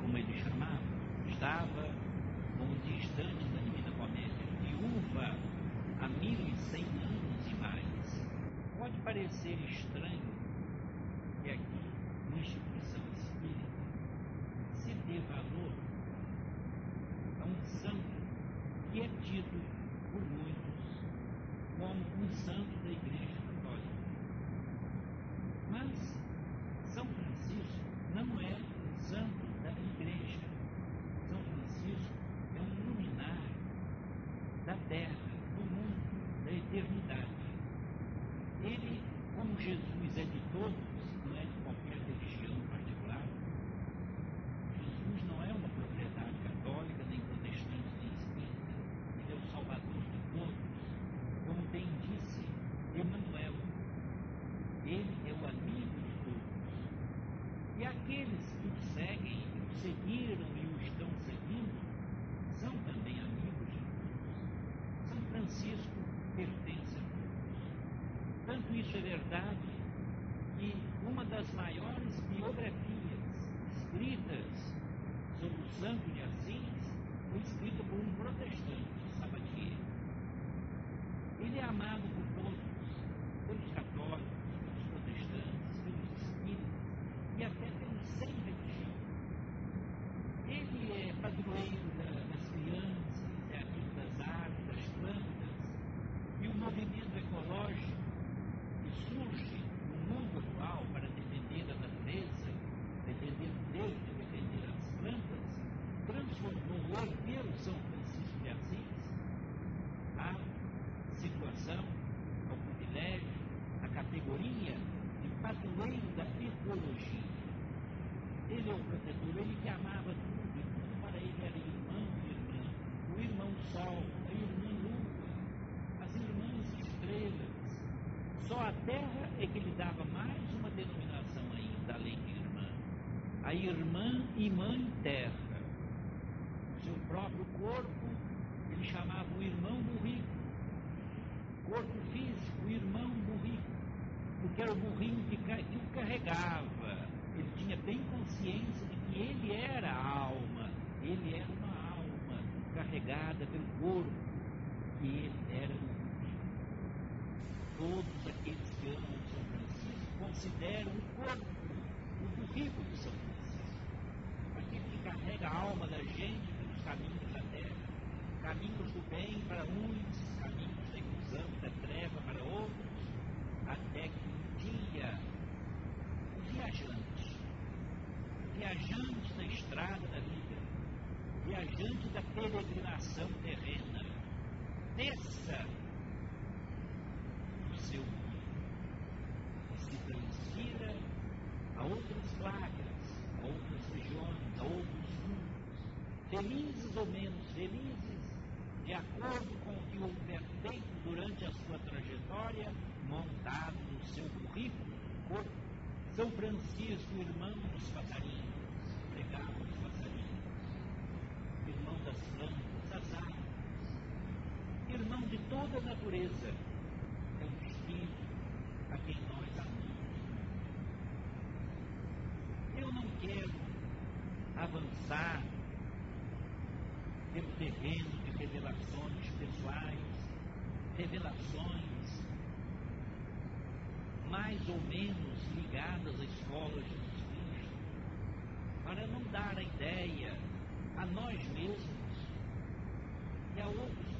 como ele chamava, estava, como distante Dante da Divina Comédia, viúva há mil e cem anos e mais. Pode parecer estranho que aqui, uma instituição espírita, se dê valor a um santo que é tido por muitos como um santo da igreja O Santo de Assis foi escrito por um protestante, Sabatier. É? Ele é amado por todos que era o burrinho que, que o carregava. Ele tinha bem consciência de que ele era a alma, ele era uma alma carregada pelo corpo, que ele era um Todos aqueles que amam o São Francisco consideram o corpo, o burrico do São Francisco, aquele que carrega a alma da gente pelos caminhos da terra, caminhos do bem para uns nós mesmos. E a outros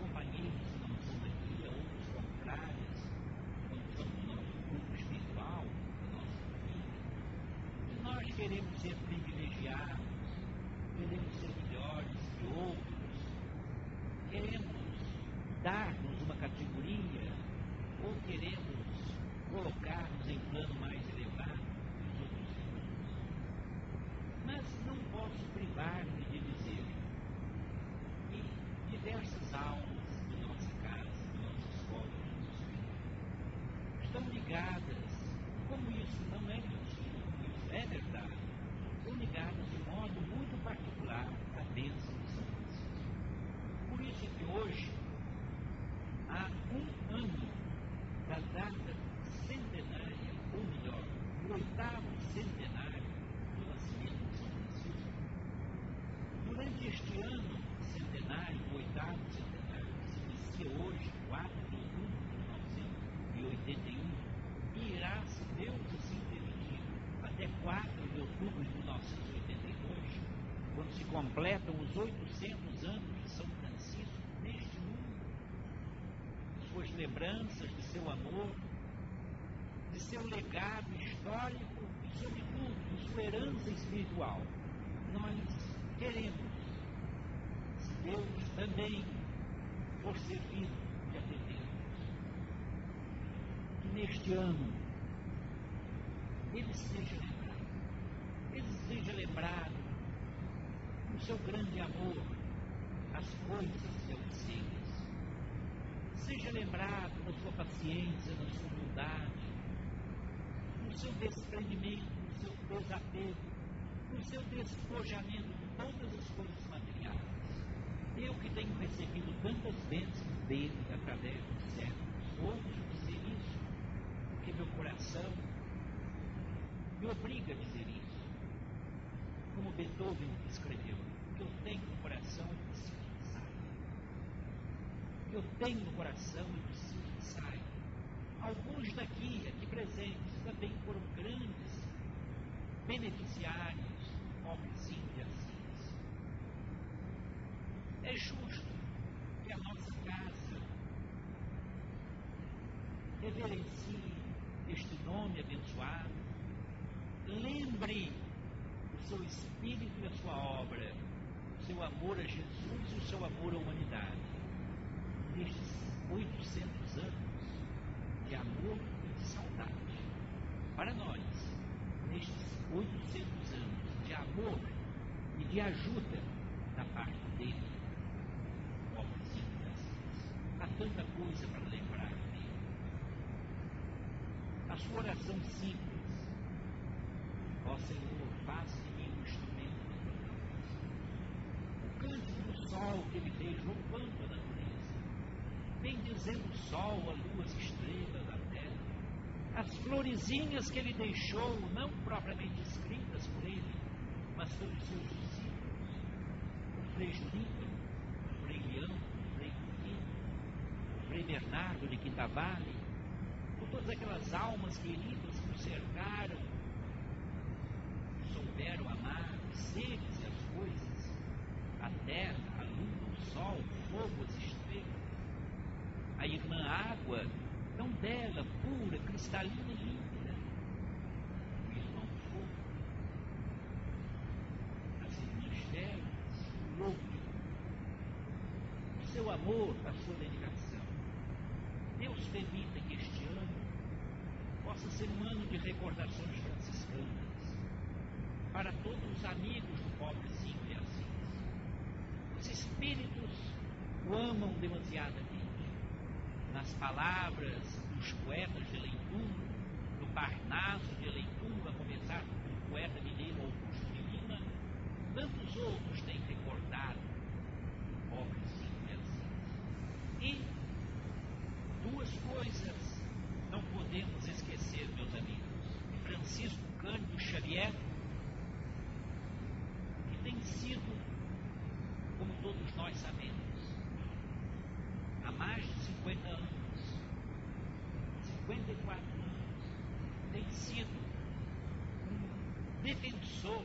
lembranças de seu amor, de seu legado histórico e, sobretudo, de sua herança espiritual. Nós queremos Deus também por servir de atendê-los. Que neste ano ele seja lembrado, ele seja lembrado do seu grande amor às coisas auxílios, seja lembrado da sua paciência, da sua humildade, do seu desprendimento, do seu desapego, do seu despojamento de todas as coisas materiais eu que tenho recebido tantas bênçãos dele através dos séculos, ouço dizer isso, porque meu coração me obriga a dizer isso. Como Beethoven escreveu, que eu tenho no coração e preciso. Que eu tenho no coração e preciso que saia. Alguns daqui, aqui presentes, também foram grandes beneficiários, pobrezinhos e assim é justo que a nossa casa reverencie este nome abençoado, lembre o seu espírito e a sua obra, o seu amor a Jesus e o seu amor à humanidade. Nestes 800 anos de amor e de saudade, para nós, nestes 800 anos de amor e de ajuda da parte dele, Há tanta coisa para lembrar dele. A sua oração simples. Ó Senhor, faça de mim um instrumento da tua O cântico do sol que ele fez louvando a natureza. Bendizendo o sol, a lua, as estrelas, a terra. As florezinhas que ele deixou, não propriamente escritas por ele, mas pelos seus discípulos. O Frei Junípero, o Frei Leão, Frei Bernardo de Quintavale, por todas aquelas almas queridas que o cercaram, souberam amar os seres e as coisas, a terra, a lua, o sol, o fogo, as estrelas, a irmã água, tão bela, pura, cristalina e límpida, o irmão fogo, as irmãs velhas, o louco, o seu amor, a sua dedicação. Deus permita que este ano possa ser um ano de recordações franciscanas para todos os amigos do pobrezinho de Assis. Os espíritos o amam demasiadamente. Nas palavras dos poetas de Leitum, do Parnaso de Leitum, a começar com o poeta mineiro Augusto de Lima, tantos outros têm recordado o pobrezinho de Assis. E duas coisas não podemos esquecer, meus amigos. Francisco Cândido Xavier, que tem sido, como todos nós sabemos, há mais de 50 anos, 54 anos, tem sido um defensor,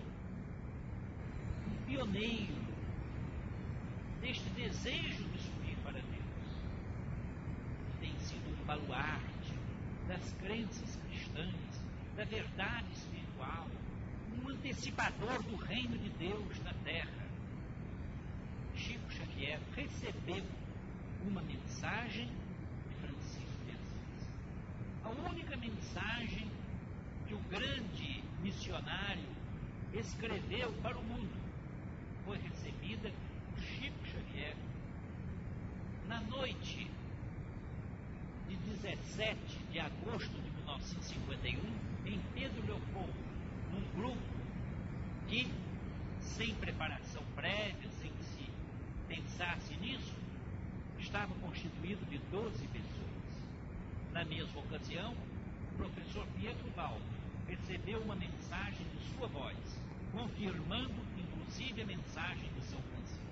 um pioneiro deste desejo de subir para Deus tem sido um baluarte das crenças cristãs, da verdade espiritual, um antecipador do reino de Deus na terra. Chico Xavier recebeu uma mensagem de Francisco de Assis. A única mensagem que o grande missionário escreveu para o mundo foi recebida por Chico Xavier Na noite de 17 de agosto de 1951, em Pedro Leopoldo, num grupo que, sem preparação prévia, pensasse nisso, estava constituído de 12 pessoas. Na mesma ocasião, o professor Pietro Baldo recebeu uma mensagem de sua voz, confirmando inclusive a mensagem de São Francisco.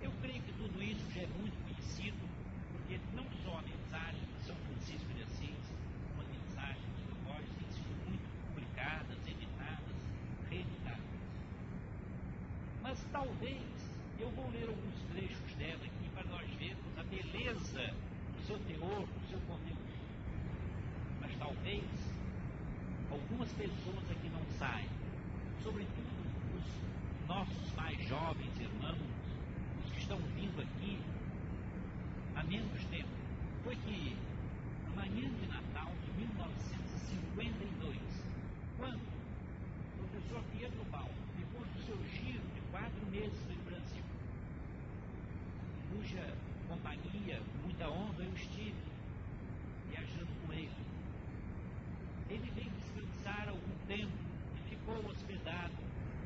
Eu creio que tudo isso já é muito conhecido, porque não só a mensagem de São Francisco de Assis, como a mensagem de sua voz, têm sido muito publicadas, editadas, reeditadas. Mas talvez vou ler alguns trechos dela aqui para nós vermos a beleza do seu teor, do seu conteúdo. Mas talvez algumas pessoas aqui não saibam, sobretudo os nossos mais jovens irmãos, os que estão vindo aqui há menos tempo, foi que na manhã de Natal de 1952, quando o professor Pietro Paulo, depois do seu giro de quatro meses pelo Brasil, cuja companhia, muita honra eu estive viajando com ele, ele veio descansar algum tempo e ficou hospedado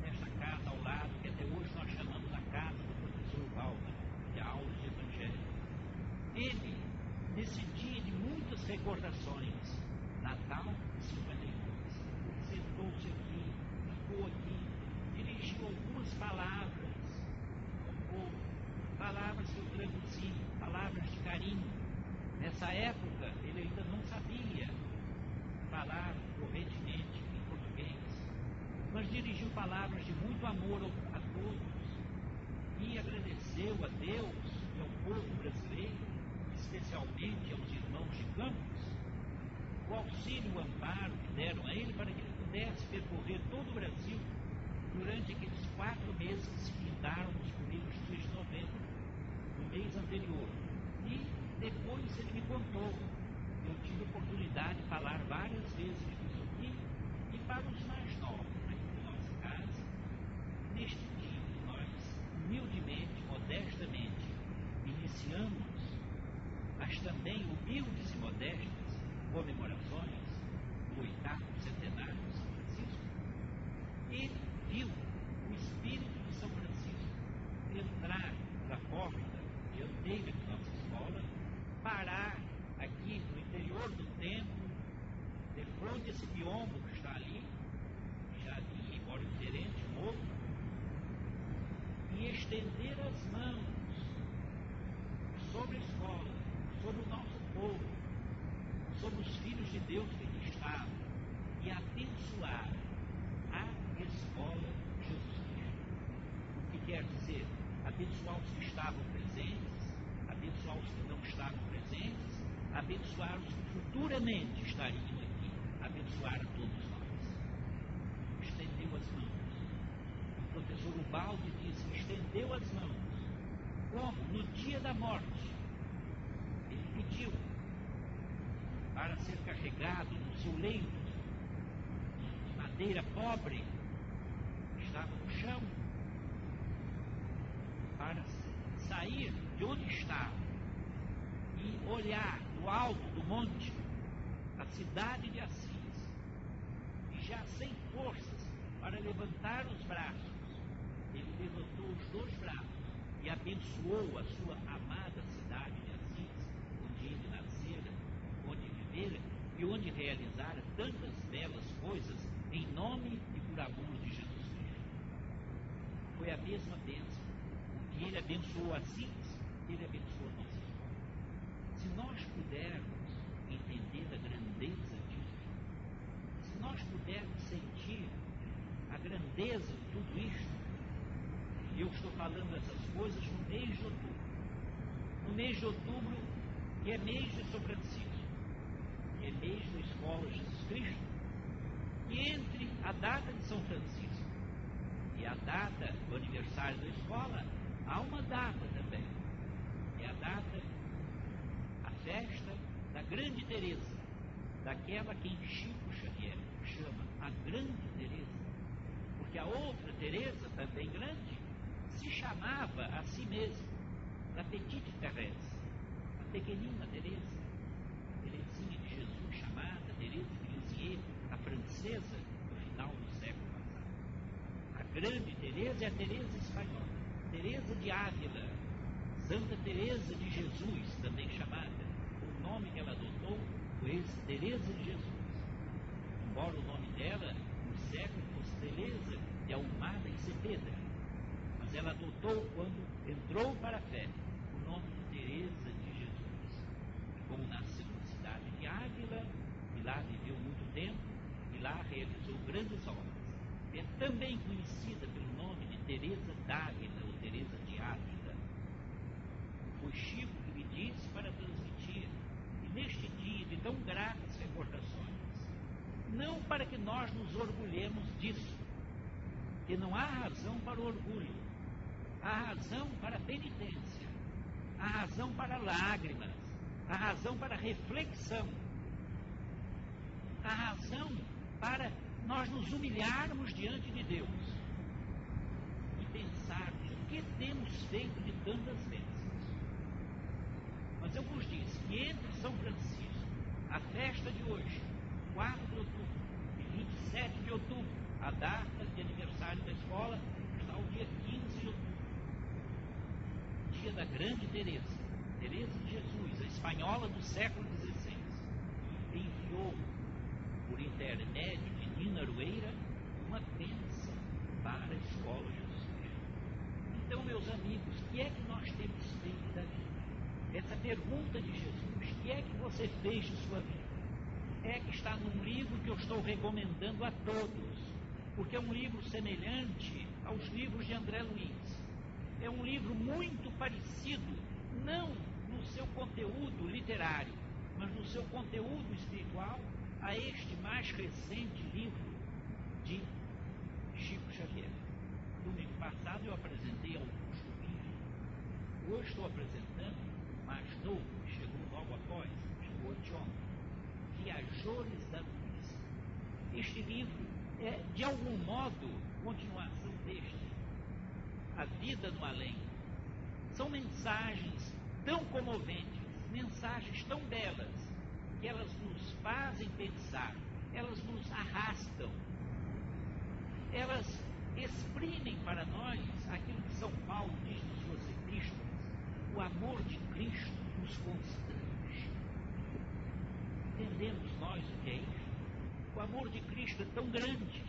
nesta casa ao lado, que até hoje nós chamamos a casa do professor Walter, de aula de Evangelho. Ele, nesse dia de muitas recordações, Natal de 52, sentou-se aqui, ficou aqui, dirigiu algumas palavras ao povo, palavras que eu traduzi, palavras de carinho. Nessa época, ele ainda não sabia falar correntemente em português, mas dirigiu palavras de muito amor a todos e agradeceu a Deus e ao povo brasileiro, especialmente aos irmãos de Campos, o auxílio e o amparo que deram a ele para que ele pudesse percorrer todo o Brasil durante aqueles quatro meses que se findaram nos primeiros dias de novembro, no mês anterior. E depois ele me contou eu tive a oportunidade de falar várias vezes disso aqui e para os mais novos aqui de nossa casa, neste dia que nós, humildemente, modestamente, iniciamos as também humildes e modestas comemorações do oitavo centenário de São Francisco, ele viu o Espírito de São Francisco entrar na porta dianteira de nossa escola, parar aqui no interior do templo, de frente esse biombo que está ali, que já ali, embora diferente, um outro, e estender as mãos sobre a escola, sobre o nosso povo, sobre os filhos de Deus que aqui estavam, e abençoar a escola Jesus Cristo. O que quer dizer? Abençoar os que estavam presentes, abençoar os que não estavam presentes, abençoar os que futuramente estariam aqui, abençoar a todos nós. Estendeu as mãos. O professor Ubaldi disse: estendeu as mãos. Como? No dia da morte. Ele pediu para ser carregado no seu leito de madeira pobre, estava no chão, para sair de onde estava e olhar do alto do monte a cidade de Assis, e já sem forças para levantar os braços, ele levantou os dois braços e abençoou a sua amada cidade de Assis, onde ele nascera, onde vivera e onde realizara tantas belas coisas em nome e por amor de Jesus Cristo. Foi a mesma bênção. Que ele abençoou Assis, ele abençoou a nossa escola. Se nós pudermos entender a grandeza disso, se nós pudermos sentir a grandeza de tudo isto, e eu estou falando essas coisas no mês de outubro, no mês de outubro, que é mês de São Francisco, que é mês da Escola Jesus Cristo, e entre a data de São Francisco e a data do aniversário da escola, há uma data data, a festa da Grande Teresa, daquela quem Chico Xavier chama a Grande Teresa, porque a outra Teresa, também grande, se chamava a si mesma da Petite Thérèse, a pequenina Teresa, a Teresinha de Jesus, chamada Teresa de Lisieux, a francesa do final do século passado. A grande Teresa é a Teresa espanhola, Teresa de Ávila, Santa Teresa de Jesus, também chamada. O nome que ela adotou foi Teresa de Jesus. Embora o nome dela, no século, fosse Teresa de Almada e Cepeda, mas ela adotou quando entrou para a fé o nome de Teresa de Jesus. Como nasceu na cidade de Ávila, e lá viveu muito tempo, e lá realizou grandes obras. É também conhecida pelo nome de Teresa d'Ávila ou Teresa de Ávila. Foi Disse para transmitir, e neste dia de tão gratas recordações, não para que nós nos orgulhemos disso, que não há razão para o orgulho, há razão para a penitência, há razão para lágrimas, há razão para reflexão, há razão para nós nos humilharmos diante de Deus e pensarmos o que temos feito de tantas vezes. Mas eu vos disse que entre São Francisco, a festa de hoje, 4 de outubro e 27 de outubro, a data de aniversário da escola, está o dia 15 de outubro. Dia da grande Teresa, Teresa de Jesus, a espanhola do século XVI, enviou por intermédio de Nina Arueira uma bênção para a escola Jesus. Então, meus amigos, o que é que nós temos feito da vida? Essa pergunta de Jesus, que é que você fez de sua vida? É que está num livro que eu estou recomendando a todos, porque é um livro semelhante aos livros de André Luiz. É um livro muito parecido, não no seu conteúdo literário, mas no seu conteúdo espiritual, a este mais recente livro de Chico Xavier. Domingo passado eu apresentei Augusto Livro. Hoje estou apresentando mais novo, chegou logo após, chegou anteontem, Viajores da Luz. Este livro é, de algum modo, continuação deste. A vida no além. São mensagens tão comoventes, mensagens tão belas, que elas nos fazem pensar, elas nos arrastam, elas exprimem para nós aquilo que São Paulo diz o amor de Cristo nos constrange. Entendemos nós o que é isso? O amor de Cristo é tão grande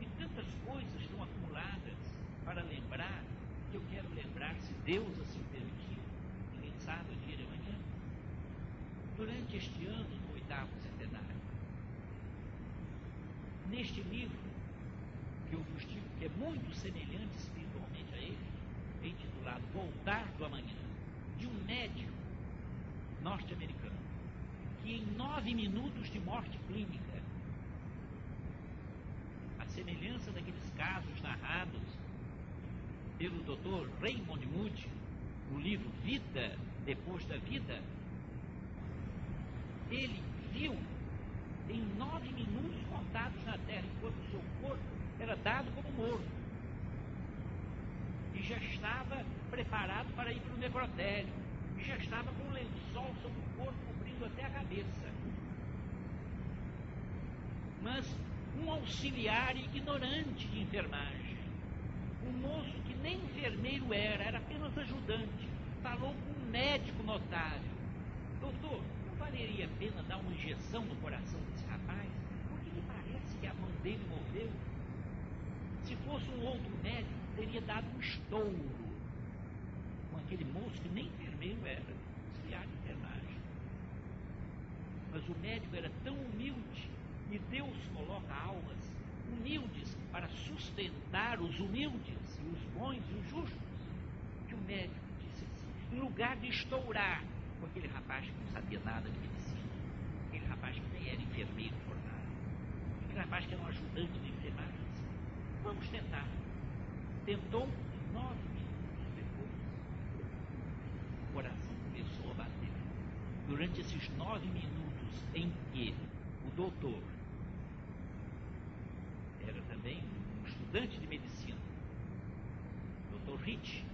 e tantas coisas estão acumuladas para lembrar que eu quero lembrar, se Deus assim permitir, ninguém sabe dia de amanhã, durante este ano, no oitavo centenário. Neste livro, que eu vos digo que é muito semelhante espiritualmente a ele, intitulado Voltar do Amanhã, de um médico norte-americano, que em nove minutos de morte clínica, a semelhança daqueles casos narrados pelo Dr. Raymond Moody, no livro Vida Depois da Vida, ele viu em nove minutos contados na terra, enquanto o seu corpo era dado como morto. E já estava preparado para ir para o necrotério. E já estava com um lençol sobre o corpo, cobrindo até a cabeça. Mas um auxiliar ignorante de enfermagem, um moço que nem enfermeiro era, era apenas ajudante, falou com um médico notável. Doutor, não valeria a pena dar uma injeção no coração desse rapaz? Porque me parece que a mão dele moveu. Se fosse um outro médico, teria dado um estouro com aquele moço que nem enfermeiro era, auxiliar de enfermagem. Mas o médico era tão humilde, e Deus coloca almas humildes para sustentar os humildes, e os bons e os justos, que o médico disse assim, em lugar de estourar com aquele rapaz que não sabia nada de medicina, aquele rapaz que nem era enfermeiro formado, aquele rapaz que era um ajudante de enfermagem, disse, vamos tentar. Tentou, nove minutos depois, o coração começou a bater. Durante esses nove minutos em que o doutor era também um estudante de medicina, Dr. Rich,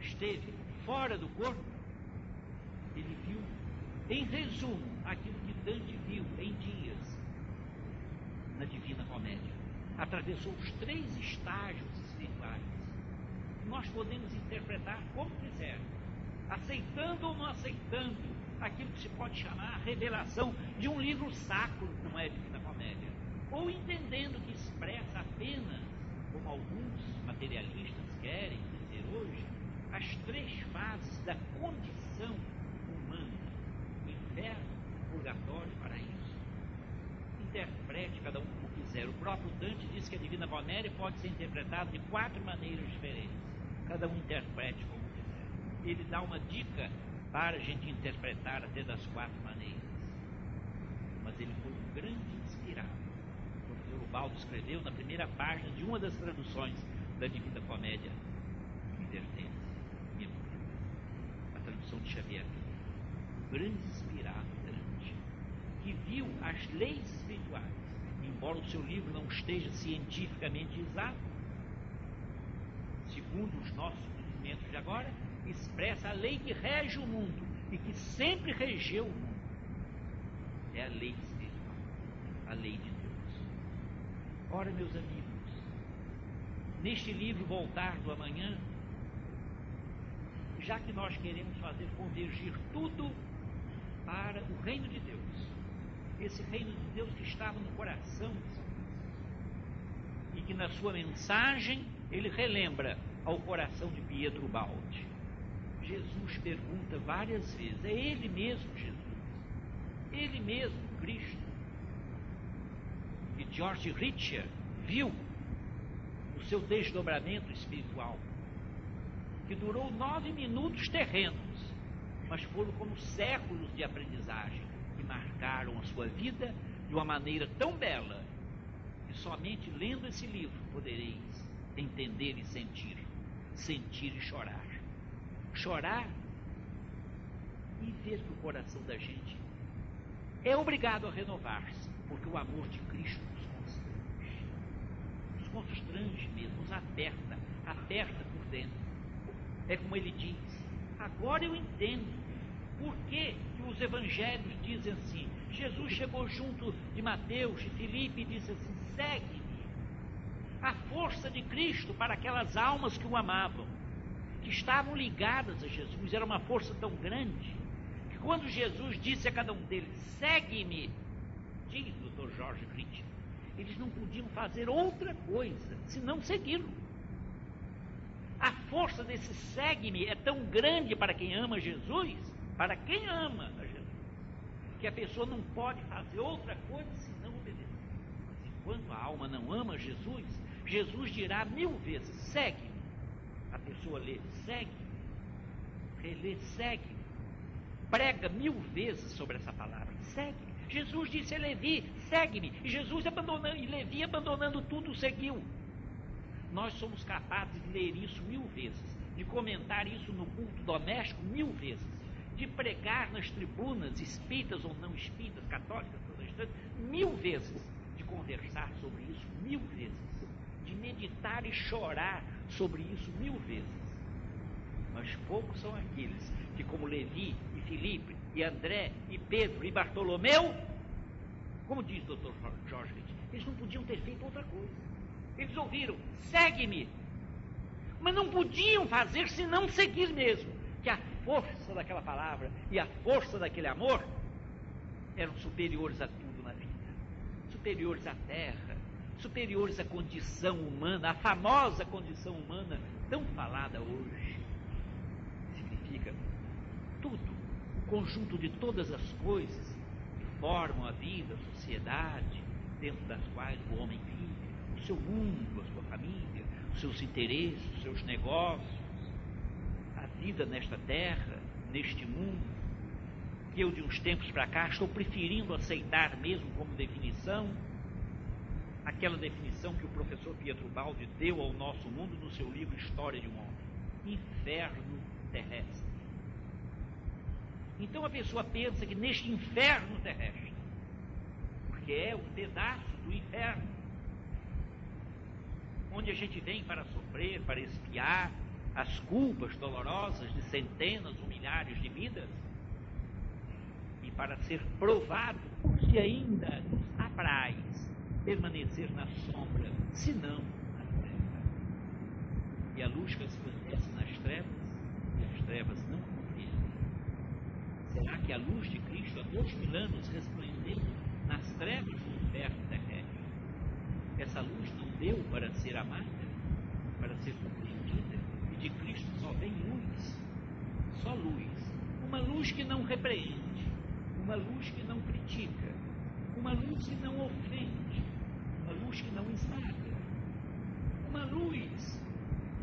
esteve fora do corpo, ele viu, em resumo, aquilo que Dante viu em dias na Divina Comédia. Atravessou os três estágios espirituais. Nós podemos interpretar como quisermos, aceitando ou não aceitando aquilo que se pode chamar a revelação de um livro sacro, como é Divina Comédia, ou entendendo que expressa apenas, como alguns materialistas querem dizer hoje, as três fases da condição humana: inferno, purgatório e paraíso. Interprete cada um como quiser. O próprio Dante diz que a Divina Comédia pode ser interpretada de quatro maneiras diferentes. Cada um interprete como quiser. Ele dá uma dica para a gente interpretar até das quatro maneiras. Mas ele foi um grande inspirado. O professor escreveu na primeira página de uma das traduções da Divina Comédia que pertence a tradução de Xavier. Um grande inspirado grande, que viu as leis espirituais, embora o seu livro não esteja cientificamente exato, segundo os nossos conhecimentos de agora, expressa a lei que rege o mundo e que sempre regeu o mundo. É a lei espiritual, a lei de Deus. Ora, meus amigos, neste livro Voltar do Amanhã, já que nós queremos fazer convergir tudo para o reino de Deus, esse reino de Deus que estava no coração e que na sua mensagem ele relembra ao coração de Pietro Baldi. Jesus pergunta várias vezes: é Ele mesmo Jesus? Ele mesmo, Cristo? E George Ritchie viu o seu desdobramento espiritual, que durou nove minutos terrenos, mas foram como séculos de aprendizagem que marcaram a sua vida de uma maneira tão bela que somente lendo esse livro podereis entender e sentir, sentir e chorar chorar e ver que o coração da gente é obrigado a renovar-se, porque o amor de Cristo nos constrange. Nos constrange mesmo, nos aperta, aperta por dentro. É como ele diz: agora eu entendo por que, os evangelhos dizem assim. Jesus chegou junto de Mateus, de Filipe e disse assim: segue-me. A força de Cristo para aquelas almas que o amavam que estavam ligadas a Jesus. Era uma força tão grande que quando Jesus disse a cada um deles: segue-me, diz o Dr. Jorge Critt, eles não podiam fazer outra coisa senão segui-lo. A força desse segue-me é tão grande para quem ama Jesus, para quem ama a Jesus, que a pessoa não pode fazer outra coisa senão obedecer. Enquanto a alma não ama Jesus, Jesus dirá mil vezes: segue-me a pessoa lê, segue, relê, segue, prega mil vezes sobre essa palavra, segue. Jesus disse a Levi, segue-me. E Jesus abandonando, e Levi abandonando tudo, seguiu. Nós somos capazes de ler isso mil vezes, de comentar isso no culto doméstico mil vezes, de pregar nas tribunas, espíritas ou não espíritas, católicas, protestantes, mil vezes, de conversar sobre isso mil vezes, de meditar e chorar sobre isso mil vezes. Mas poucos são aqueles que, como Levi e Filipe e André e Pedro e Bartolomeu, como diz o Dr. Jorge, eles não podiam ter feito outra coisa. Eles ouviram, segue-me. Mas não podiam fazer senão seguir mesmo. Que a força daquela palavra e a força daquele amor eram superiores a tudo na vida. Superiores à terra, superiores à condição humana, à famosa condição humana tão falada hoje. Significa tudo, o conjunto de todas as coisas que formam a vida, a sociedade, dentro das quais o homem vive, o seu mundo, a sua família, os seus interesses, os seus negócios, a vida nesta terra, neste mundo, que eu de uns tempos para cá estou preferindo aceitar mesmo como definição aquela definição que o professor Pietro Baldi deu ao nosso mundo no seu livro História de um Homem: inferno terrestre. Então a pessoa pensa que neste inferno terrestre, porque é um pedaço do inferno, onde a gente vem para sofrer, para espiar, as culpas dolorosas de centenas ou milhares de vidas e para ser provado se ainda nos apraz permanecer na sombra, se não na treva. E a luz resplandece nas trevas e as trevas não compreendem. Será que a luz de Cristo há dois mil anos resplandecendo nas trevas do inferno terrestre, essa luz não deu para ser amada, para ser compreendida, e de Cristo só vem luz, só luz, uma luz que não repreende, uma luz que não critica, uma luz que não ofende, uma luz que não esmaga, uma luz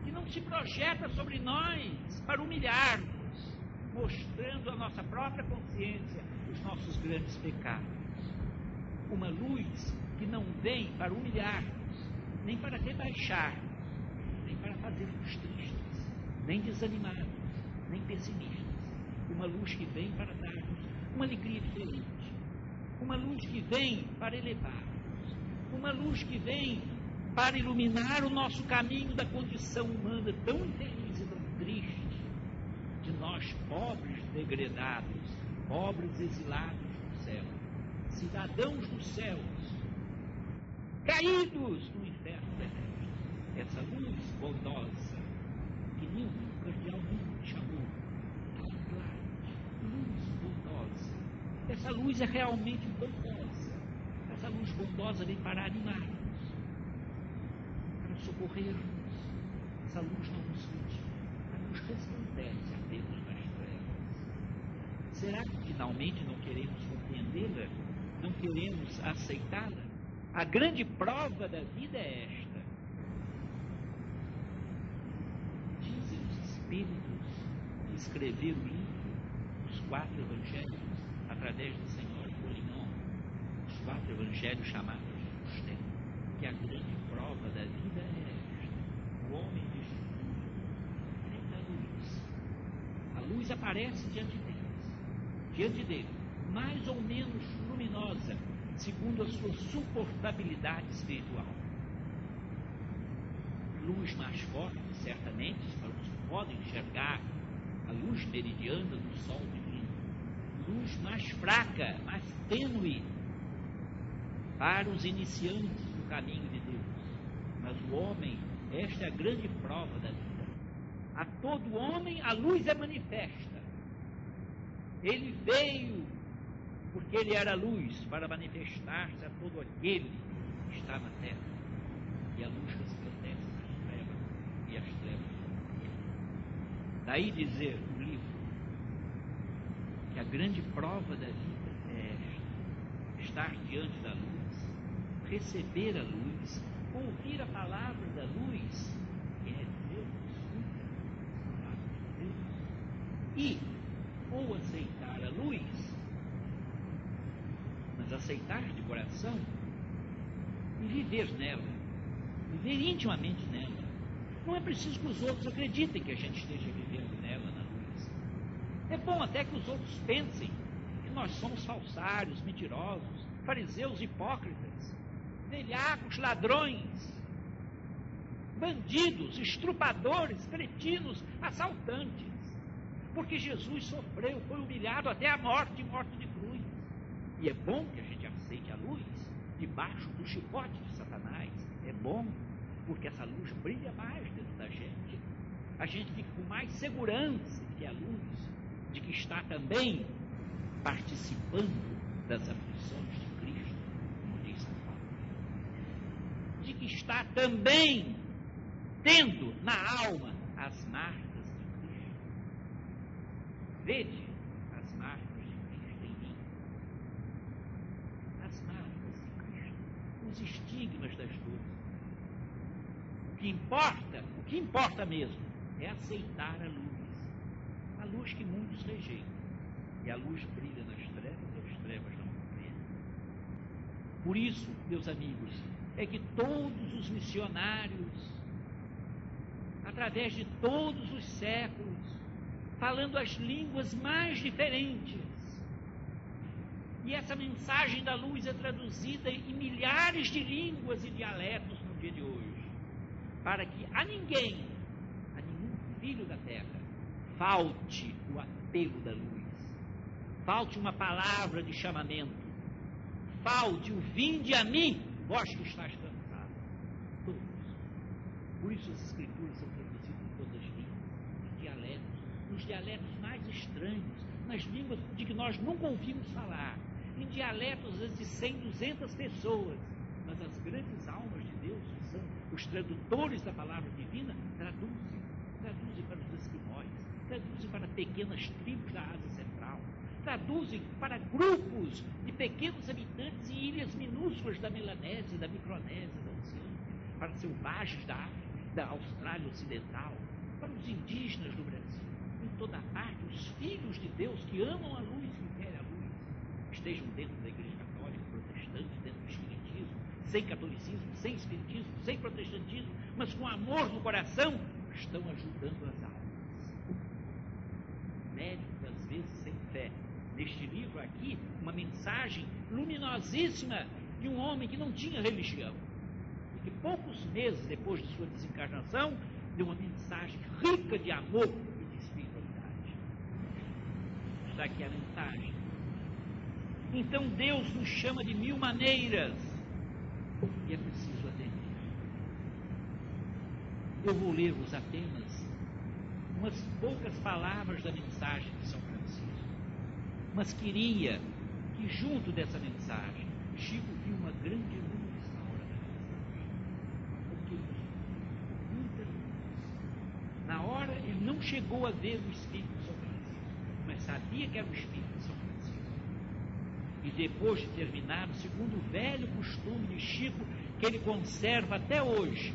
que não se projeta sobre nós para humilhar-nos, mostrando a nossa própria consciência os nossos grandes pecados. Uma luz que não vem para humilhar-nos, nem para rebaixar-nos, nem para fazer-nos tristes, nem desanimados, nem pessimistas. Uma luz que vem para dar-nos uma alegria diferente. Uma luz que vem para elevar-nos. Uma luz que vem para iluminar o nosso caminho da condição humana tão infeliz e tão triste, de nós pobres degredados, pobres exilados do céu, cidadãos dos céus, caídos no inferno terrestre. Essa luz bondosa que o cardeal Newton chamou luz bondosa. Essa luz é realmente bondosa. Essa luz bondosa vem para animar-nos, para socorrer-nos. Essa luz não nos critica, a luz resplandece apenas nas trevas. Será que finalmente não queremos compreendê-la? Não queremos aceitá-la? A grande prova da vida é esta. Dizem os Espíritos que escreveram o livro, os quatro evangelhos, através do Senhor Polignon, os quatro evangelhos chamados de Justino, que a grande prova da vida é esta. O homem tem a luz. A luz aparece diante deles, diante dele, mais ou menos luminosa, segundo a sua suportabilidade espiritual. Luz mais forte, certamente, para os que podem enxergar a luz meridiana do sol. Luz mais fraca, mais tênue, para os iniciantes do caminho de Deus. Mas o homem, esta é a grande prova da vida. A todo homem a luz é manifesta. Ele veio porque ele era luz para manifestar-se a todo aquele que está na terra. E a luz resplandece nas trevas, e as trevas Daí dizer no livro que a grande prova da vida é esta: estar diante da luz, receber a luz, ouvir a palavra da luz, que é Deus, e ou aceitar a luz mas aceitar de coração e viver nela, viver intimamente nela. Não é preciso que os outros acreditem que a gente esteja vivendo nela. É bom até que os outros pensem que nós somos falsários, mentirosos, fariseus hipócritas, velhacos, ladrões, bandidos, estrupadores, cretinos, assaltantes. Porque Jesus sofreu, foi humilhado até a morte, morte de cruz. E é bom que a gente aceite a luz debaixo do chicote de Satanás. É bom, porque essa luz brilha mais dentro da gente. A gente fica com mais segurança que a luz, de que está também participando das aflições de Cristo, como diz São Paulo. De que está também tendo na alma as marcas de Cristo. Vede as marcas os estigmas das dores. O que importa, o que importa mesmo, é aceitar a luz. Luz que muitos rejeitam. E a luz brilha nas trevas e as trevas não compreendem. Por isso, meus amigos, é que todos os missionários, através de todos os séculos, falando as línguas mais diferentes, e essa mensagem da luz é traduzida em milhares de línguas e dialetos no dia de hoje. Para que a ninguém, a nenhum filho da terra, falte o apelo da luz, falte uma palavra de chamamento, falte o vinde a mim, vós que estáis cansados. Todos. Por isso as escrituras são traduzidas em todas as línguas, nos dialetos, nos dialetos mais estranhos, nas línguas de que nós nunca ouvimos falar, em dialetos de 100, 200 pessoas. Mas as grandes almas de Deus, que são os tradutores da palavra divina, traduzem, traduzem para pequenas tribos da Ásia Central, traduzem para grupos de pequenos habitantes em ilhas minúsculas da Melanésia, da Micronésia, da Oceânia, para selvagens da África, da Austrália Ocidental, para os indígenas do Brasil, em toda parte, os filhos de Deus que amam a luz, que querem a luz, estejam dentro da Igreja Católica, protestante, dentro do Espiritismo, sem catolicismo, sem Espiritismo, sem protestantismo, mas com amor no coração, estão ajudando as almas médicos, às vezes sem fé. Neste livro aqui, uma mensagem luminosíssima de um homem que não tinha religião. E que poucos meses depois de sua desencarnação, deu uma mensagem rica de amor e de espiritualidade. Está aqui a mensagem. Então Deus nos chama de mil maneiras e é preciso atender. Eu vou ler-vos apenas umas poucas palavras da mensagem de São Francisco. Mas queria que, junto dessa mensagem, Chico viu uma grande luz na hora da mensagem. Porque muita luz. Na hora ele não chegou a ver o Espírito de São Francisco, mas sabia que era o Espírito de São Francisco. E depois de terminar, segundo o velho costume de Chico, que ele conserva até hoje,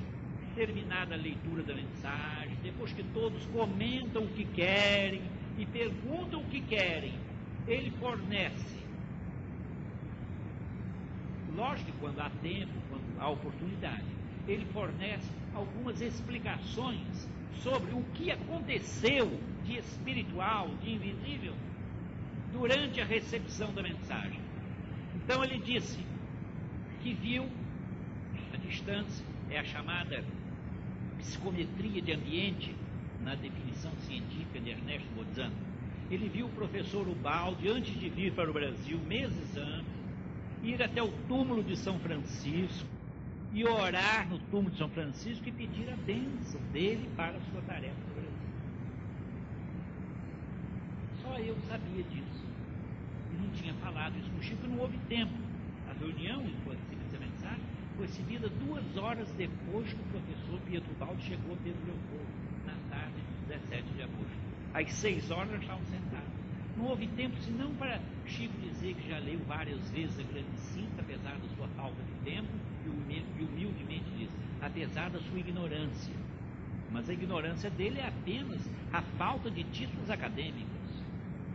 terminada a leitura da mensagem, depois que todos comentam o que querem e perguntam o que querem, ele fornece. Lógico que quando há tempo, quando há oportunidade, ele fornece algumas explicações sobre o que aconteceu de espiritual, de invisível, durante a recepção da mensagem. Então ele disse que viu a distância, é a chamada psicometria de ambiente, na definição científica de Ernesto Bozano. Ele viu o professor Ubaldi, antes de vir para o Brasil, meses antes, ir até o túmulo de São Francisco e orar no túmulo de São Francisco e pedir a bênção dele para a sua tarefa no Brasil. Só eu sabia disso. E não tinha falado isso com Chico, não houve tempo. A reunião, enquanto se fez a mensagem, foi seguida duas horas depois que o professor Pietro Baldi chegou a Pedro Leopoldo, na tarde de 17 de agosto. Às seis horas nós estávamos sentados. Não houve tempo senão para Chico dizer que já leu várias vezes a grande cinta, apesar da sua falta de tempo, e humildemente diz, apesar da sua ignorância. Mas a ignorância dele é apenas a falta de títulos acadêmicos.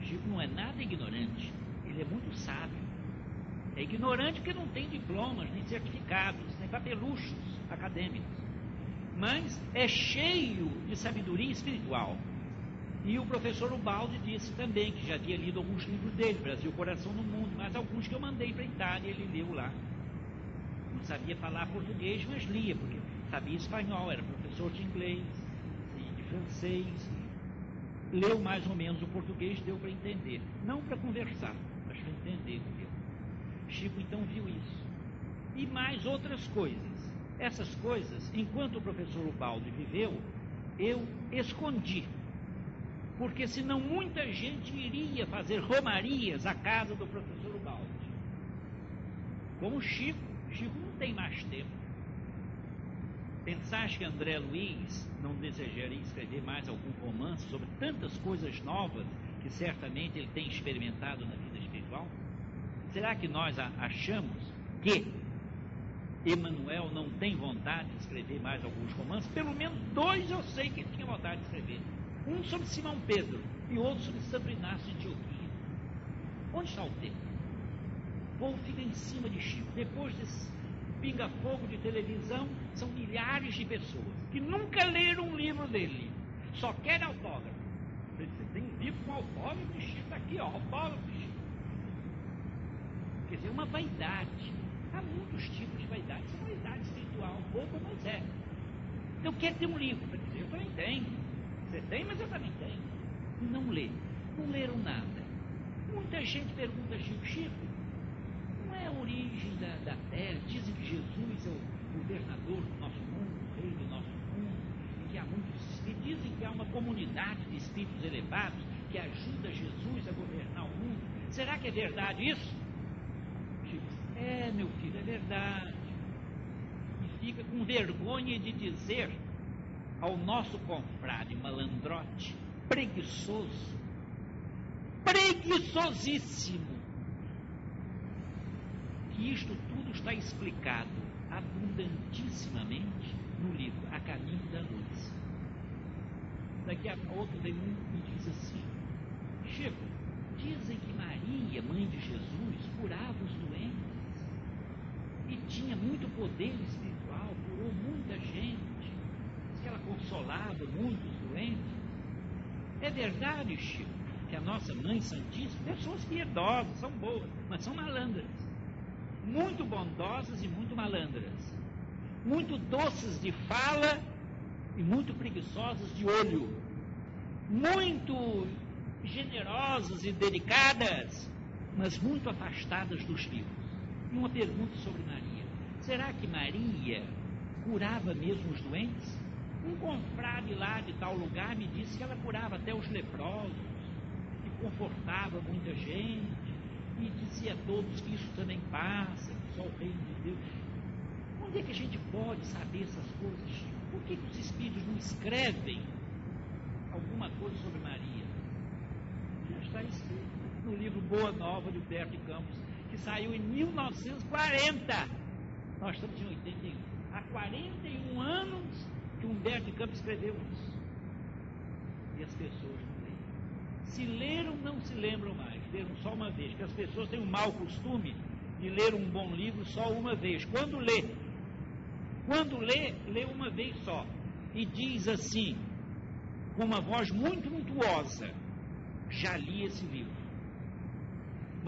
Chico não é nada ignorante, ele é muito sábio. É ignorante porque não tem diplomas, nem certificados, nem papeluchos acadêmicos. Mas é cheio de sabedoria espiritual. E o professor Ubaldi disse também que já havia lido alguns livros dele, Brasil, Coração no Mundo, mas alguns que eu mandei para a Itália, ele leu lá. Não sabia falar português, mas lia, porque sabia espanhol, era professor de inglês, de francês. Leu mais ou menos o português, deu para entender. Não para conversar, mas para entender mesmo. Chico então viu isso. E mais outras coisas. Essas coisas, enquanto o professor Ubaldi viveu, eu escondi. Porque senão muita gente iria fazer romarias à casa do professor Ubaldi. Como Chico. Chico não tem mais tempo. Pensaste que André Luiz não desejaria escrever mais algum romance sobre tantas coisas novas que certamente ele tem experimentado na vida espiritual? Será que nós achamos que Emanuel não tem vontade de escrever mais alguns romances? Pelo menos dois eu sei que ele tinha vontade de escrever. Um sobre Simão Pedro e outro sobre Santo Inácio de Antioquia. Onde está o tempo? O povo fica em cima de Chico. Depois desse pinga-fogo de televisão, são milhares de pessoas que nunca leram um livro dele. Só querem autógrafo. Você tem um livro com autógrafo de Chico, aqui, ó, autógrafo de. Quer dizer, uma vaidade. Há muitos tipos de vaidade. Isso é vaidade espiritual, pouco, mas é. Eu quero ter um livro para dizer, eu também tenho. Você tem, mas eu também tenho. Não lê. Não leram nada. Muita gente pergunta, Chico, Chico, não é a origem da, da terra? Dizem que Jesus é o governador do nosso mundo, o rei do nosso mundo, e que há muitos espíritos. Dizem que há uma comunidade de espíritos elevados que ajuda Jesus a governar o mundo. Será que é verdade isso? É, meu filho, é verdade. E fica com vergonha de dizer ao nosso confrade malandrote, preguiçoso, preguiçosíssimo, que isto tudo está explicado abundantissimamente no livro A Caminho da Luz. Daqui a pouco vem um e diz assim, Chico, dizem que Maria, mãe de Jesus, curava os doentes e tinha muito poder espiritual, curou muita gente, diz que ela consolava muitos doentes. É verdade, Chico, que a nossa mãe santíssima, pessoas piedosas, são boas, mas são malandras. Muito bondosas e muito malandras. Muito doces de fala e muito preguiçosas de olho. Muito generosas e delicadas, mas muito afastadas dos vivos. Uma pergunta sobre Maria: será que Maria curava mesmo os doentes? Um confrade lá de tal lugar me disse que ela curava até os leprosos, que confortava muita gente, e dizia a todos que isso também passa, que só o reino de Deus. Onde é que a gente pode saber essas coisas? Por que, que os espíritos não escrevem alguma coisa sobre Maria? Já está escrito no livro Boa Nova de Humberto de Campos, que saiu em 1940. Nós estamos em 81. Há 41 anos que Humberto de Campos escreveu isso. E as pessoas não leem. Se leram, não se lembram mais. Leram só uma vez. Porque as pessoas têm um mau costume de ler um bom livro só uma vez. Quando lê, quando lê, lê uma vez só. E diz assim, com uma voz muito untuosa: Já li esse livro.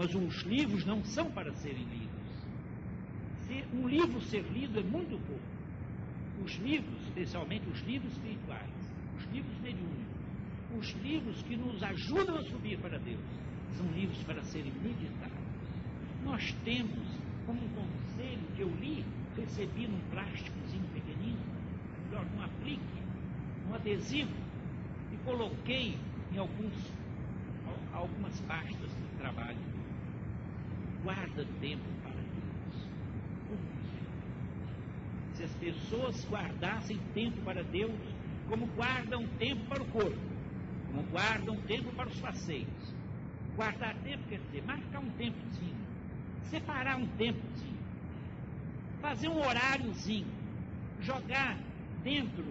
Mas os livros não são para serem lidos. Um livro ser lido é muito pouco. Os livros, especialmente os livros espirituais, os livros mediúnicos, os livros que nos ajudam a subir para Deus, são livros para serem meditados. Nós temos, como um conselho que eu li, recebi num plásticozinho pequenino, melhor, num aplique, num adesivo, e coloquei em alguns, algumas pastas de trabalho. Guarda tempo para Deus. Se as pessoas guardassem tempo para Deus, como guardam tempo para o corpo, como guardam tempo para os passeios. Guardar tempo quer dizer marcar um tempozinho, separar um tempozinho, fazer um horáriozinho, jogar dentro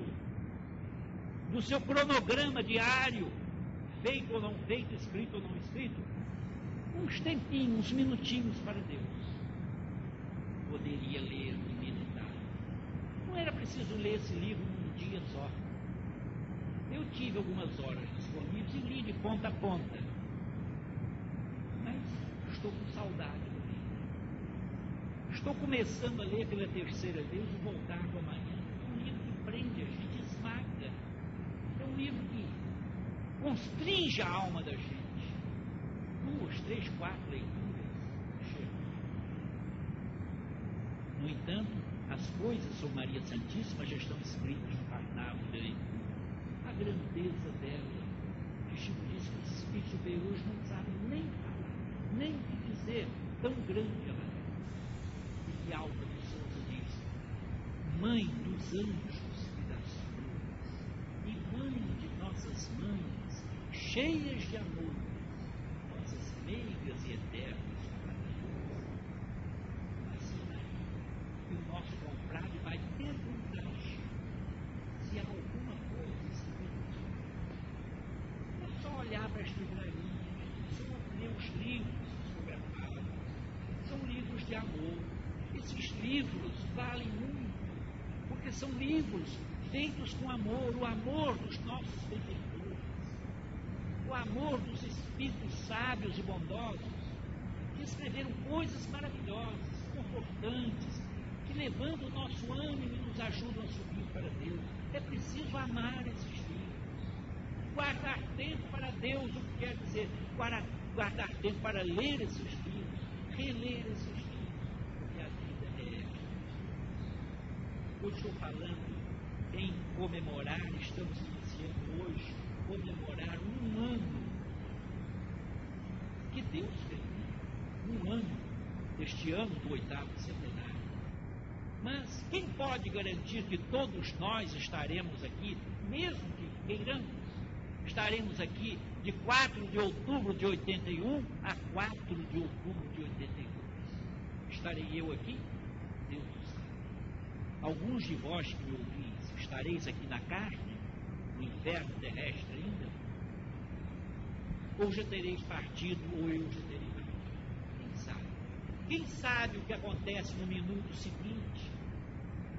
do seu cronograma diário, feito ou não feito, escrito ou não escrito, uns tempinhos, uns minutinhos para Deus. Poderia ler e meditar. Não era preciso ler esse livro num dia só. Eu tive algumas horas disponíveis e li de ponta a ponta. Mas estou com saudade do livro. Estou começando a ler pela terceira vez o Voltar do Amanhã. Um livro que prende a gente, esmaga. É um livro que constringe a alma da gente. Duas, três, quatro leituras. No entanto, as coisas sobre Maria Santíssima já estão escritas no da leitura a grandeza dela. Que Chico diz que os espíritos superiores não sabem nem falar, nem o que dizer, tão grande ela é. E que Alta de Souza diz: Mãe dos anjos e das flores, e mãe de nossas mães, cheias de amor, meigas e eternas Assim, e o nosso comprado vai perguntar se há alguma coisa. Não é só olhar para as livrarias, só ler os livros psicografados. São livros de amor. Esses livros valem muito, porque são livros feitos com amor, o amor dos nossos benfeitores, o amor dos espíritos sábios e bondosos, que escreveram coisas maravilhosas, confortantes, que levantam o nosso ânimo e nos ajudam a subir para Deus. É preciso amar esses livros. guardar tempo para Deus, o que quer dizer guardar tempo para ler esses livros, reler esses livros, porque a vida é esta. Eu estou falando em comemorar, estamos iniciando hoje, comemorar um ano que Deus fez, um ano, este ano do oitavo centenário. Mas quem pode garantir que todos nós estaremos aqui, mesmo que queiramos? Estaremos aqui de 4 de outubro de 81 a 4 de outubro de 82. Estarei eu aqui? Deus o sabe. Alguns de vós que me ouvis, estareis aqui na carne, no inferno terrestre ainda? Ou já tereis partido, ou eu já terei? Quem sabe o que acontece no minuto seguinte?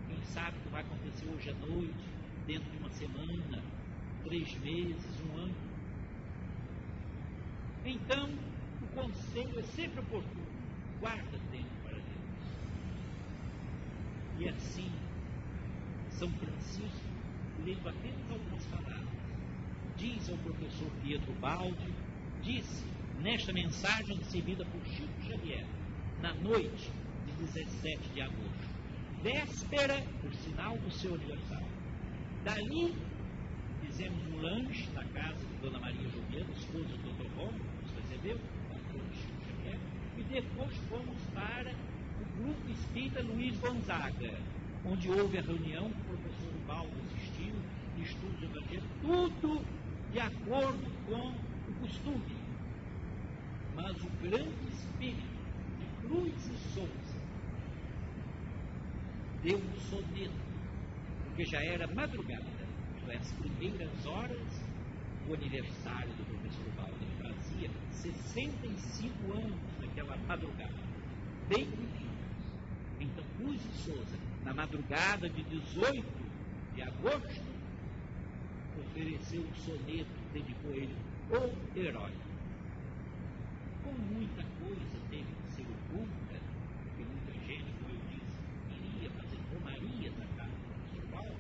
Quem sabe o que vai acontecer hoje à noite, dentro de uma semana, três meses, um ano? Então, o conselho é sempre oportuno. Guarda tempo para Deus. E assim, São Francisco, lendo apenas algumas palavras, diz ao professor Pietro Baldi, disse nesta mensagem recebida por Chico Xavier, na noite de 17 de agosto, véspera, por sinal do seu aniversário. Dali, fizemos um lanche na casa de Dona Maria Juliana, esposa do Dr. Romo, nos recebeu, e depois fomos para o Grupo Espírita Luiz Gonzaga, onde houve a reunião que o professor Baldo assistiu, de estudos evangélicos, tudo de acordo com o costume. Mas o grande espírito de e Souza deu um soneto, porque já era madrugada, isto é, as primeiras horas do aniversário do professor Baldo. Ele fazia 65 anos naquela madrugada, bem vividos. Então, Cruz e Souza, na madrugada de 18 de agosto, ofereceu um soneto, dedicou ele o herói. Com muita coisa teve que oculta, porque muita gente, como eu disse, iria fazer romarias na casa professor Paulo.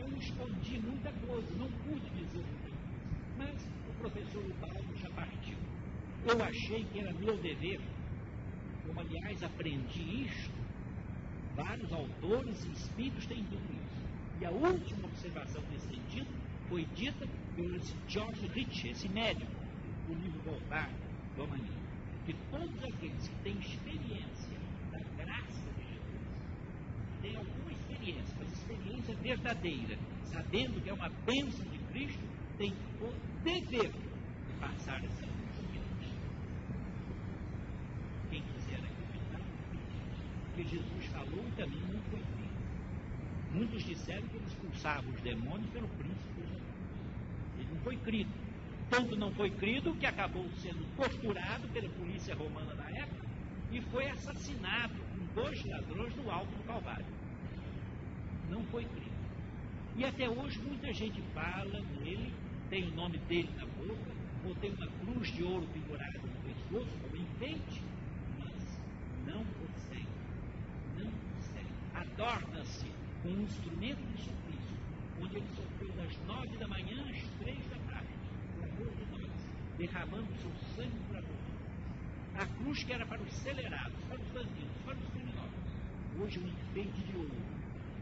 Eu escondi muita coisa, não pude dizer muita coisa. Mas o professor Paulo já partiu. Eu achei que era meu dever, como aliás aprendi isto, vários autores e espíritos têm dito isso. E a última observação nesse sentido foi dita pelo George Rich, esse médico do livro Voltar do Amanhã, que todos aqueles que têm experiência da graça de Jesus, têm alguma experiência, mas experiência verdadeira, sabendo que é uma bênção de Cristo, têm o dever de passar essa adiante. Quem quiser acreditar, porque Jesus falou e também não foi feito. Muitos disseram que ele expulsava os demônios pelo príncipe dos demônios. Ele não foi crido. Tanto não foi crido que acabou sendo torturado pela polícia romana da época e foi assassinado com dois ladrões no alto do Calvário. Não foi crido. E até hoje muita gente fala nele, tem o nome dele na boca, ou tem uma cruz de ouro pendurada no pescoço, como enfeite, mas não consegue, não consegue. Adorna-se com um instrumento de suplício, onde ele sofreu das nove da manhã às três da amor de derramando seu sangue de nós. A cruz que era para os celerados, para os bandidos, para os criminosos, hoje é um enfeite de ouro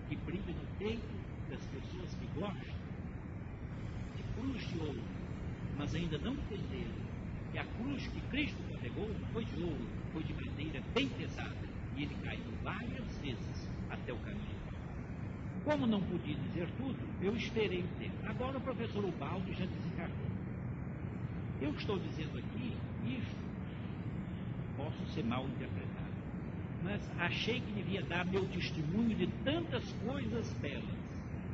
que brilha no peito das pessoas que gostam de cruz de ouro, mas ainda não entenderam que a cruz que Cristo carregou não foi de ouro, foi de madeira bem pesada, e ele caiu várias vezes até o caminho. Como não podia dizer tudo, eu esperei o tempo. Agora o professor Ubaldo já desencarnou. Eu estou dizendo aqui isto, posso ser mal interpretado, mas achei que devia dar meu testemunho de tantas coisas belas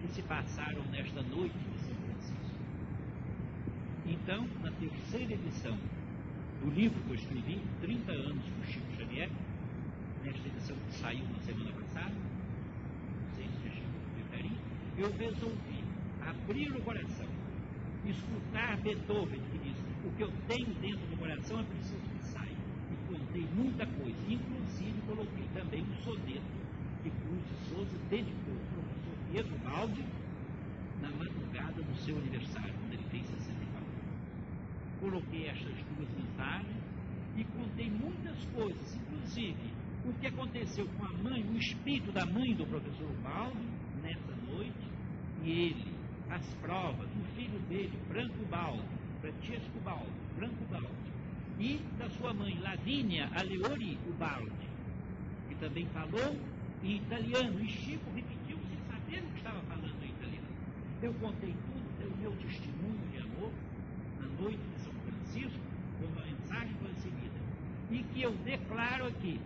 que se passaram nesta noite de São Francisco. Então, na terceira edição do livro que eu escrevi, 30 anos com Chico Xavier, nesta edição que saiu na semana passada, Chico preferiu, eu resolvi abrir o coração, escutar Beethoven, que que eu tenho dentro do coração é preciso que saia. E contei muita coisa, inclusive coloquei também um soneto que Cruz de Souza dedicou ao professor Pietro Baldi, na madrugada do seu aniversário, quando ele fez 64. Coloquei estas duas mensagens e contei muitas coisas, inclusive o que aconteceu com a mãe, o espírito da mãe do professor Baldo, nessa noite, e ele, as provas, o filho dele, Franco Baldo, Francesco Baldo, Franco Baldo, e da sua mãe, Lavínia Aleori Ubaldi, que também falou em italiano, e Chico repetiu sem saber o que estava falando em italiano. Eu contei tudo, deu meu testemunho de amor na noite de São Francisco, como a mensagem foi recebida, e que eu declaro aqui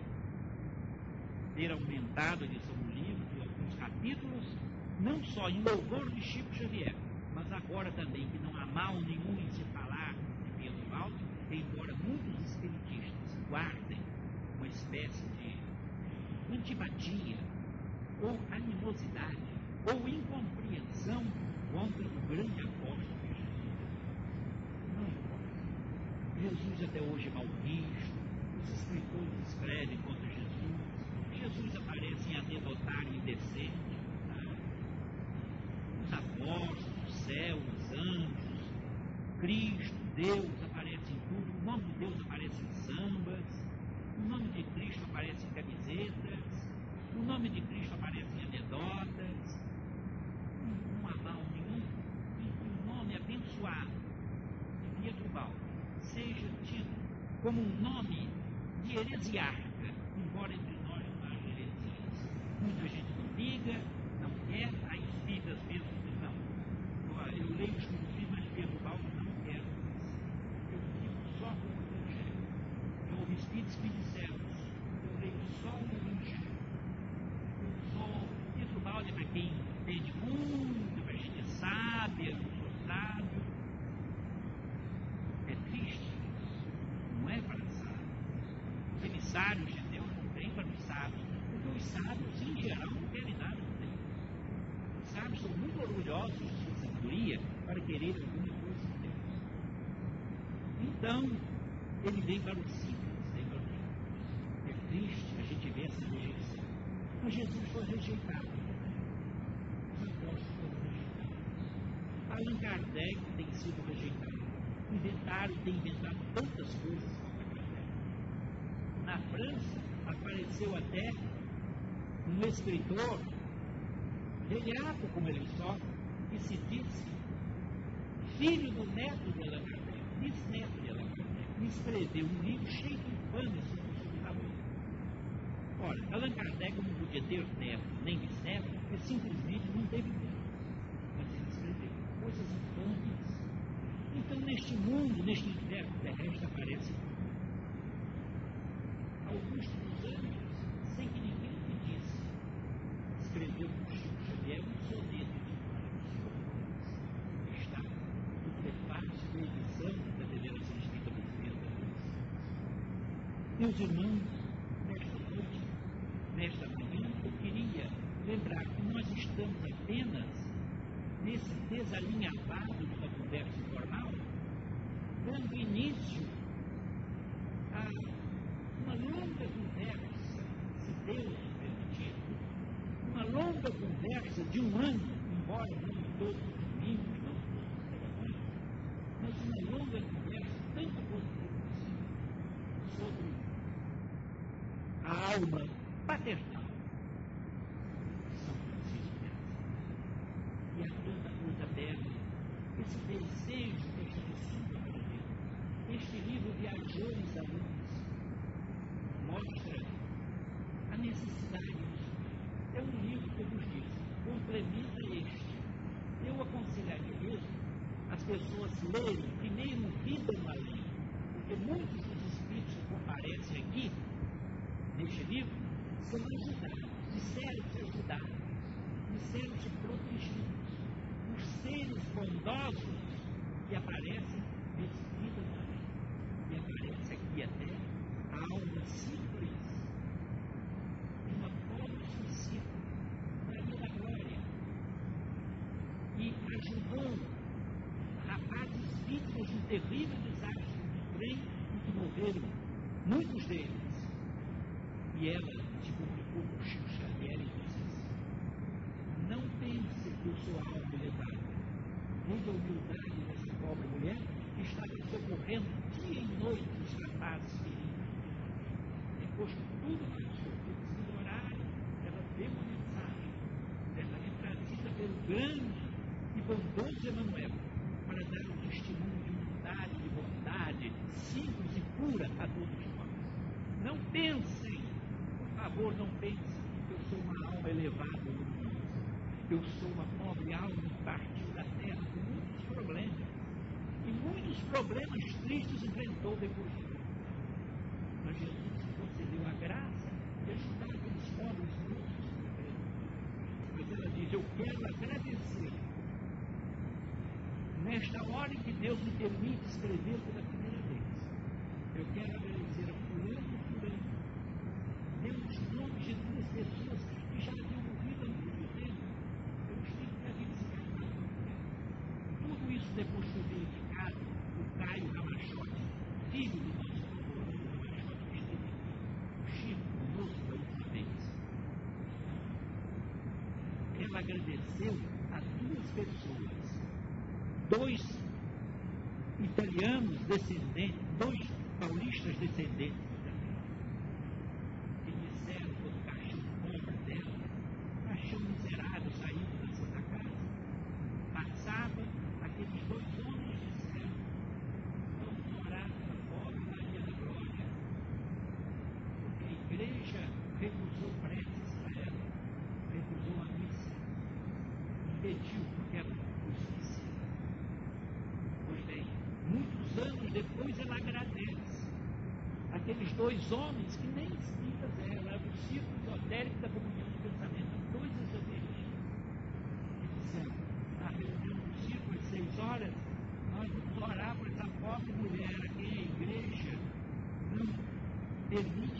ter aumentado a edição do livro, de alguns capítulos, não só em louvor de Chico Xavier, mas agora também que não há mal nenhum em se falar de Pedro Alto, embora muitos espiritistas guardem uma espécie de antipatia, ou animosidade, ou incompreensão contra o grande apóstolo Jesus. Não importa. Jesus até hoje é mal visto, os escritores escrevem contra Jesus, Jesus aparece em anedotário indecente, tá? os apóstolos, céu, os anjos, Cristo, Deus aparece em tudo, o nome de Deus aparece em sambas, o nome de Cristo aparece em camisetas, o nome de Cristo aparece em anedotas, não, há mal nenhum que o nome abençoado de Pietro Baldo seja tido como um nome de heresiarca, embora entre nós não haja heresias. Muita gente não liga, não quer, há espíritas mesmo os livros, mas Pedro Baldo não quero. Eu fico só com o Evangelho. Eu ouvi espíritos que disseram, eu leio só o Evangelho. Eu sou Baldo é para quem entende muito, para gente é sábia, eu sou sábio. É triste isso. Não é para sábio. Os emissários de Deus não têm para os sábios, porque os sábios, em geral, não querem nada com Deus. Os sábios são muito orgulhosos de sua sabedoria para querer alguma coisa de Deus. Então, ele vem para os simples, vem para. É triste a gente ver essa rejeição. Mas Jesus foi rejeitado. Os apóstolos foram rejeitados. Allan Kardec tem sido rejeitado. Inventaram, tem inventado tantas coisas contra Kardec. Na França, apareceu até um escritor, velhaco como ele só, que se disse filho do neto de Allan Kardec, bisneto de Allan Kardec, e escreveu um livro cheio de o seu trabalho. Ora, Allan Kardec não podia ter neto nem bisneto, porque simplesmente não teve tempo. Mas ele escreveu coisas infames. Então, neste mundo, neste universo terrestre, aparece Augusto dos Anjos, sem que ninguém pedisse, escreveu Chico Xavier soneto de que está no prefácio da edição da Federação Espírita Brasileira Meus irmãos, nesta noite, nesta manhã, eu queria lembrar que nós estamos apenas nesse desalinhavado de uma conversa informal, dando início a uma longa conversa, se Deus permitir, uma longa conversa de um ano, embora não todos os domingos, não todos os telefones, mas uma longa conversa, tanto quanto possível, sobre alma paternal São Francisco de. E há tanta coisa aberta, esse desejo deste discípulo brasileiro, este livro Viajores da Luz, mostra a necessidade disso. É um livro vos disse, complementa este. Eu aconselharia mesmo as pessoas lerem primeiro Vida na porque muitos dos espíritos que comparecem aqui, neste livro, são ajudados, disseram-se ajudados, disseram-se protegidos. Os seres bondosos que aparecem nesse na Lei. E aparece aqui até a alma simples de uma pobre suicida, Maria da Glória, e ajudou rapazes vítimas de um terrível desastre de trem em que morreram deles. E ela se comunicou com Chico Xavier e disse assim, não pense que eu sou algo elevado. a humildade dessa pobre mulher que estava socorrendo dia e noite os rapazes feridos. Depois que tudo passou, devido horário, ela deu uma mensagem, ela é trazida pelo grande e bondoso Emanuel para dar um testemunho de humildade, de bondade, simples e pura a todos nós. Não pensem, por favor, não pensem que eu sou uma alma elevada. Eu sou uma pobre alma que partiu da terra com muitos problemas. E muitos problemas tristes enfrentou depois. Mas Jesus concedeu a graça de ajudar aqueles pobres muitos Mas ela diz, eu quero agradecer nesta hora em que Deus me permite escrever pela primeira vez. Eu quero agradecer a fulano e fulano. Deu os nomes de duas pessoas que já haviam morrido há muito tempo. Estive para visitar Tudo isso depois foi verificado o Caio Ramachote, filho do nosso Ramachote, que aqui, o Chico, conosco da última vez. Ela agradeceu a duas pessoas dois italianos descendentes, dois paulistas descendentes que disseram do caixão pobre dela, caixão miserável saído da Santa Casa, passava, aqueles dois homens disseram, vamos orar pela pobre Maria da Glória, porque a igreja recusou preces para ela, recusou a missa, impediu, porque ela justiça. Pois bem, muitos anos depois ela agradece aqueles dois homens que nem espíritas eram, eram o círculo esotérico da comunhão de pensamento, dois esoteristas, que disseram, na reunião do círculo às seis horas, nós vamos orar por essa pobre mulher aqui, a igreja não permite